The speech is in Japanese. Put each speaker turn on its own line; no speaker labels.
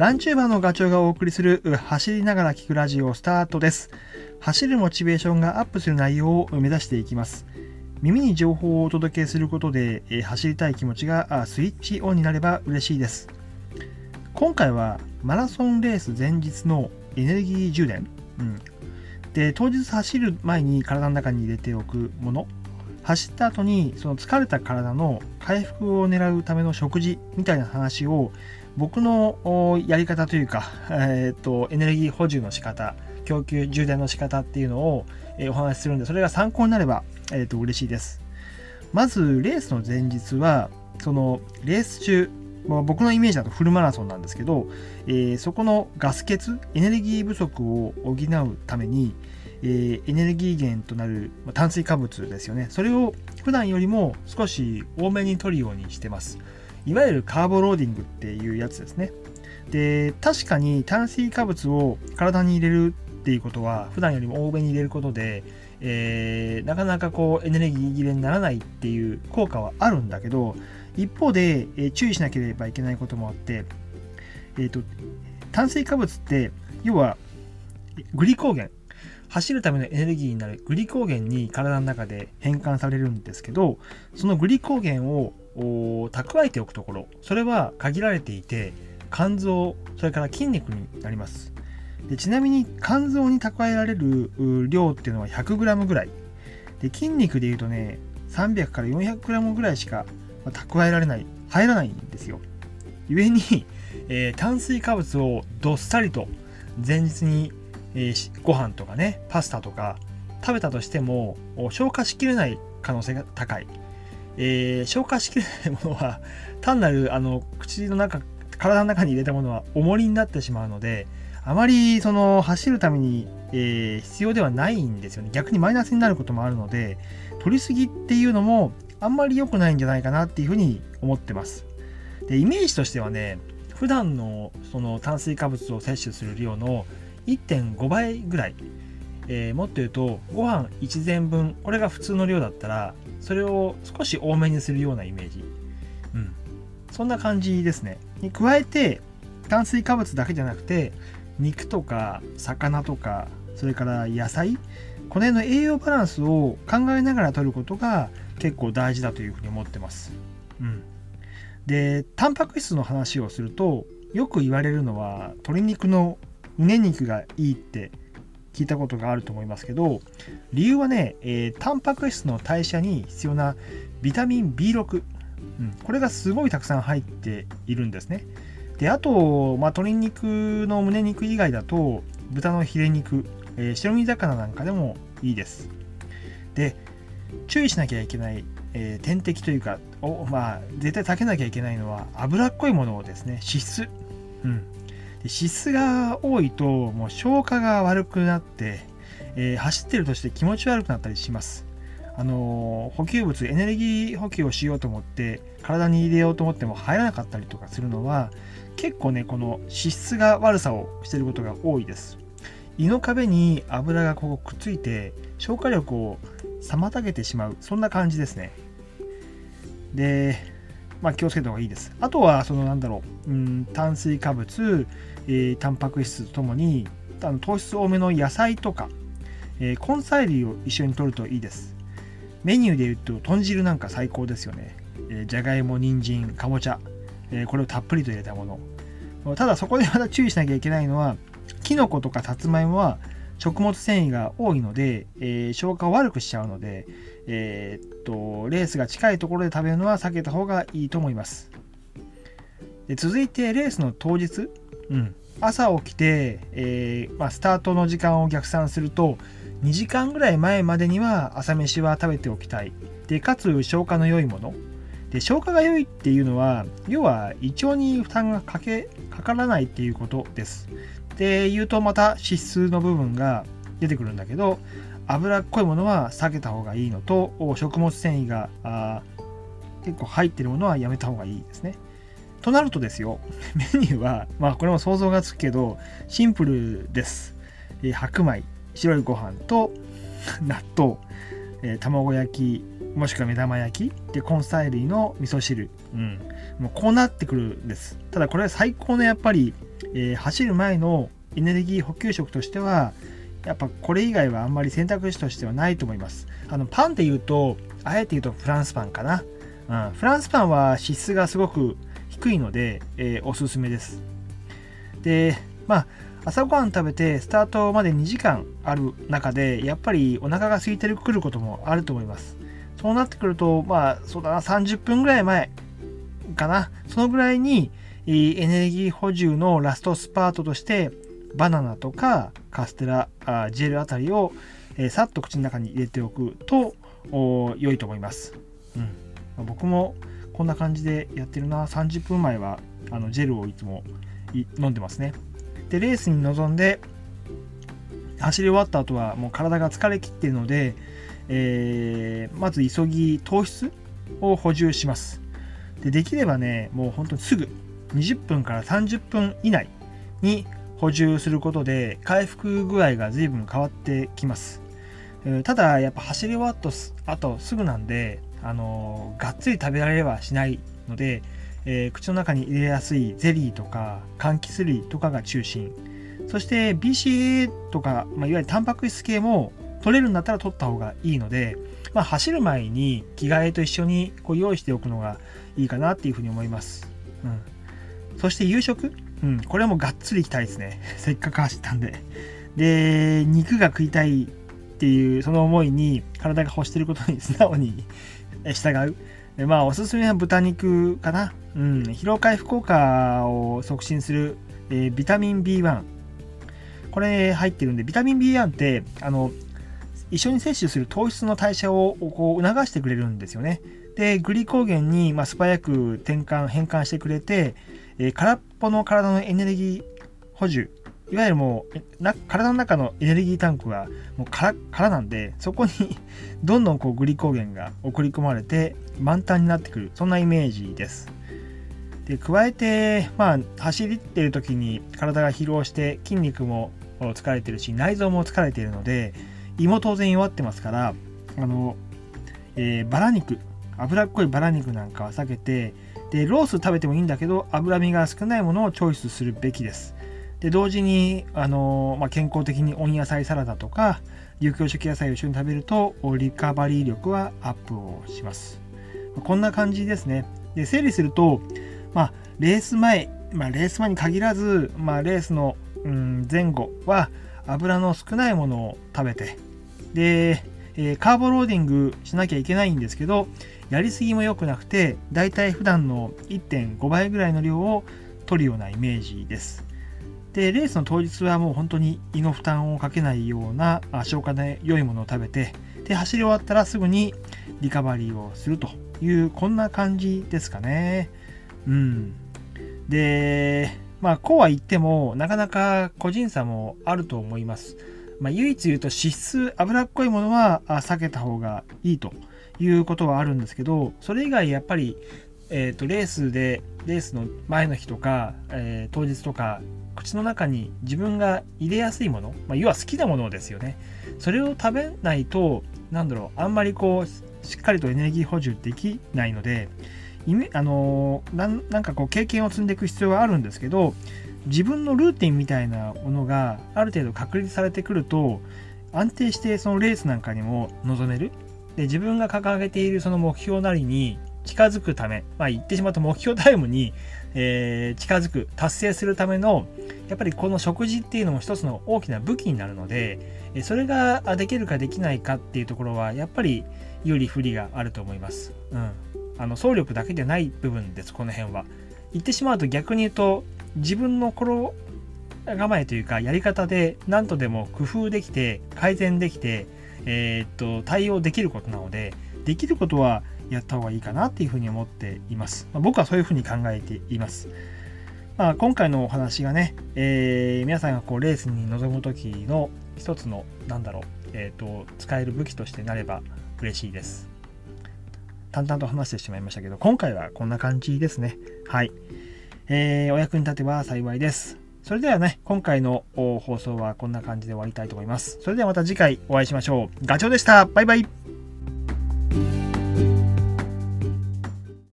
ランチューバーのガチョウがお送りする走りながら聞くラジオスタートです。走るモチベーションがアップする内容を目指していきます。耳に情報をお届けすることで、え走りたい気持ちがスイッチオンになれば嬉しいです。今回はマラソンレース前日のエネルギー充電、うん、で当日走る前に体の中に入れておくもの走った後にその疲れた体の回復を狙うための食事みたいな話を僕のやり方というか、えーっとエネルギー補充の仕方供給充電の仕方っていうのを、えお話しするんでそれが参考になれば、えーっと嬉しいです。まずレースの前日はそのレース中まあ僕のイメージだとフルマラソンなんですけど、えーそこのガス欠エネルギー不足を補うために、えーエネルギー源となるま炭水化物ですよね。それを普段よりも少し多めに取るようにしてます。いわゆるカーボローディングっていうやつですね。で確かに炭水化物を体に入れるっていうことは普段よりも多めに入れることで、えーなかなかこうエネルギー切れにならないっていう効果はあるんだけど一方で、えー注意しなければいけないこともあって、えー、と炭水化物って要はグリコーゲン走るためのエネルギーになるグリコーゲンに体の中で変換されるんですけどそのグリコーゲンを蓄えておくところそれは限られていて肝臓それから筋肉になります。でちなみに肝臓に蓄えられる量っていうのは 100g ぐらい。で筋肉でいうとね300から 400g ぐらいしか蓄えられない。入らないんですよ。故に、えー炭水化物をどっさりと前日に、えーご飯とかねパスタとか食べたとしても消化しきれない可能性が高い、えー消化しきれないものは単なるあの口の中体の中に入れたものは重りになってしまうのであまりその走るために、えー必要ではないんですよね。逆にマイナスになることもあるので取りすぎっていうのもあんまり良くないんじゃないかなっていうふうに思ってます。でイメージとしてはね普段のその炭水化物を摂取する量の1.5倍ぐらい、えーもっと言うとご飯1膳分これが普通の量だったらそれを少し多めにするようなイメージ。うん。そんな感じですね。に加えて炭水化物だけじゃなくて肉とか魚とかそれから野菜この辺の栄養バランスを考えながら摂ることが結構大事だというふうに思ってます。うん、でタンパク質の話をするとよく言われるのは鶏肉の胸肉がいいって聞いたことがあると思いますけど理由はね、えータンパク質の代謝に必要なビタミン B6、うん、これがすごいたくさん入っているんですね。であと、まあ、鶏肉の胸肉以外だと豚のヒレ肉、えー白身魚なんかでもいいです。で注意しなきゃいけない、えー天敵というかお、まあ、絶対避けなきゃいけないのは脂っこいものをですね脂質、うん、脂質が多いともう消化が悪くなって、えー走ってるとして気持ち悪くなったりします。あのー補給物エネルギー補給をしようと思って体に入れようと思っても入らなかったりとかするのは結構ねこの脂質が悪さをしてることが多いです。胃の壁に油がこうくっついて消化力を妨げてしまう。そんな感じですね。でまあ気をつけた方がいいです。あとはそのなんだろう。うん炭水化物、えータンパク質とともにあの糖質多めの野菜とか、えー根菜類を一緒に摂るといいです。メニューで言うと豚汁なんか最高ですよね、えーじゃがいも人参かぼちゃ、えーこれをたっぷりと入れたもの。ただそこでまた注意しなきゃいけないのはキノコとかさつまいもは食物繊維が多いので、えー消化を悪くしちゃうので、えーっとレースが近いところで食べるのは避けた方がいいと思います。で続いてレースの当日、うん、朝起きて、えーまあ、スタートの時間を逆算すると2時間ぐらい前までには朝飯は食べておきたい。でかつ消化の良いもの。で消化が良いっていうのは要は胃腸に負担がかけかからないっていうことです。で言うとまた脂質の部分が出てくるんだけど脂っこいものは避けた方がいいのと食物繊維があ結構入ってるものはやめた方がいいですね。となるとですよ メニューはまあこれも想像がつくけどシンプルです、えー白米白いご飯と 納豆、えー卵焼きもしくは目玉焼きで根菜類の味噌汁、うん、もうこうなってくるんです。ただこれは最高のやっぱりえー、走る前のエネルギー補給食としてはやっぱこれ以外はあんまり選択肢としてはないと思います。あのパンで言うとあえて言うとフランスパンかな、うん、フランスパンは脂質がすごく低いので、えー、おすすめです。でまあ朝ごはん食べてスタートまで2時間ある中でやっぱりお腹が空いてくることもあると思います。そうなってくるとまあそうだな30分ぐらい前かな。そのぐらいにエネルギー補充のラストスパートとしてバナナとかカステラジェルあたりを、え、さっと口の中に入れておくと良いと思います、うん。ま、僕もこんな感じでやってるな。30分前はあのジェルをいつも飲んでますね。でレースに臨んで走り終わった後はもう体が疲れきっているので、えー、まず急ぎ糖質を補充します。でできればねもう本当にすぐ20分から30分以内に補充することで回復具合が随分変わってきます。ただやっぱ走り終わったあとすぐなんで、あのがっつり食べられればしないので、えー、口の中に入れやすいゼリーとか柑橘類とかが中心。そして BCA とか、まあ、いわゆるタンパク質系も取れるんだったら取った方がいいので、まあ、走る前に着替えと一緒にこう用意しておくのがいいかなっていうふうに思います、うん、そして夕食？うん、これもがっつりいきたいですね。せっかく走ったんで。で、肉が食いたいっていうその思いに体が欲してることに 素直に従う。まあ、おすすめは豚肉かな。うん、疲労回復効果を促進する、えー、ビタミン B1。これ入ってるんで、ビタミン B1 って、あの、一緒に摂取する糖質の代謝をこう促してくれるんですよね。で、グリコーゲンにまあ素早く転換、変換してくれて、え、空っぽの体のエネルギー補充、いわゆるもうな体の中のエネルギータンクはもう空空なんでそこに どんどんこうグリコーゲンが送り込まれて満タンになってくる。そんなイメージです。で加えてまあ走ってる時に体が疲労して筋肉も疲れてるし内臓も疲れているので胃も当然弱ってますからあの、えー、バラ肉。脂っこいバラ肉なんかは避けてでロース食べてもいいんだけど脂身が少ないものをチョイスするべきです。で同時にあの、まあ、健康的に温野菜サラダとか有機食野菜を一緒に食べるとリカバリー力はアップをします。こんな感じですね。で整理すると、まあ、レース前、まあ、レース前に限らず、まあ、レースの、うん、前後は油の少ないものを食べてで、えー、カーボローディングしなきゃいけないんですけどやりすぎも良くなくてだいたい普段の1.5倍ぐらいの量を取るようなイメージです。でレースの当日はもう本当に胃の負担をかけないような消化で良いものを食べてで走り終わったらすぐにリカバリーをするというこんな感じですかね。うん。でまあこうは言ってもなかなか個人差もあると思います。まあ、唯一言うと脂質脂っこいものは避けた方がいいということはあるんですけどそれ以外やっぱり、えーと、レースでレースの前の日とか、えー、当日とか口の中に自分が入れやすいもの、まあ、要は好きなものですよね。それを食べないと何だろうあんまりこうしっかりとエネルギー補充できないのであのー、なんかこう経験を積んでいく必要はあるんですけど自分のルーティンみたいなものがある程度確立されてくると安定してそのレースなんかにも臨める。で自分が掲げているその目標なりに近づくため、まあ、言ってしまうと目標タイムに、えー、近づく達成するためのやっぱりこの食事っていうのも一つの大きな武器になるのでそれができるかできないかっていうところはやっぱり有利不利があると思います。うん、あの総力だけでない部分ですこの辺は。言ってしまうと逆に言うと自分の心構えというかやり方で何とでも工夫できて改善できて、えー、っと対応できることなのでできることはやった方がいいかなっていうふうに思っています。まあ、僕はそういうふうに考えています。まあ、今回のお話がね、えー、皆さんがこうレースに臨む時の一つのなんだろう、えーと、使える武器としてなれば嬉しいです。淡々と話してしまいましたけど、今回はこんな感じですね。はい。えー、お役に立てば幸いです。それではね、今回の放送はこんな感じで終わりたいと思います。それではまた次回お会いしましょう。ガチョウでした。バイバイ。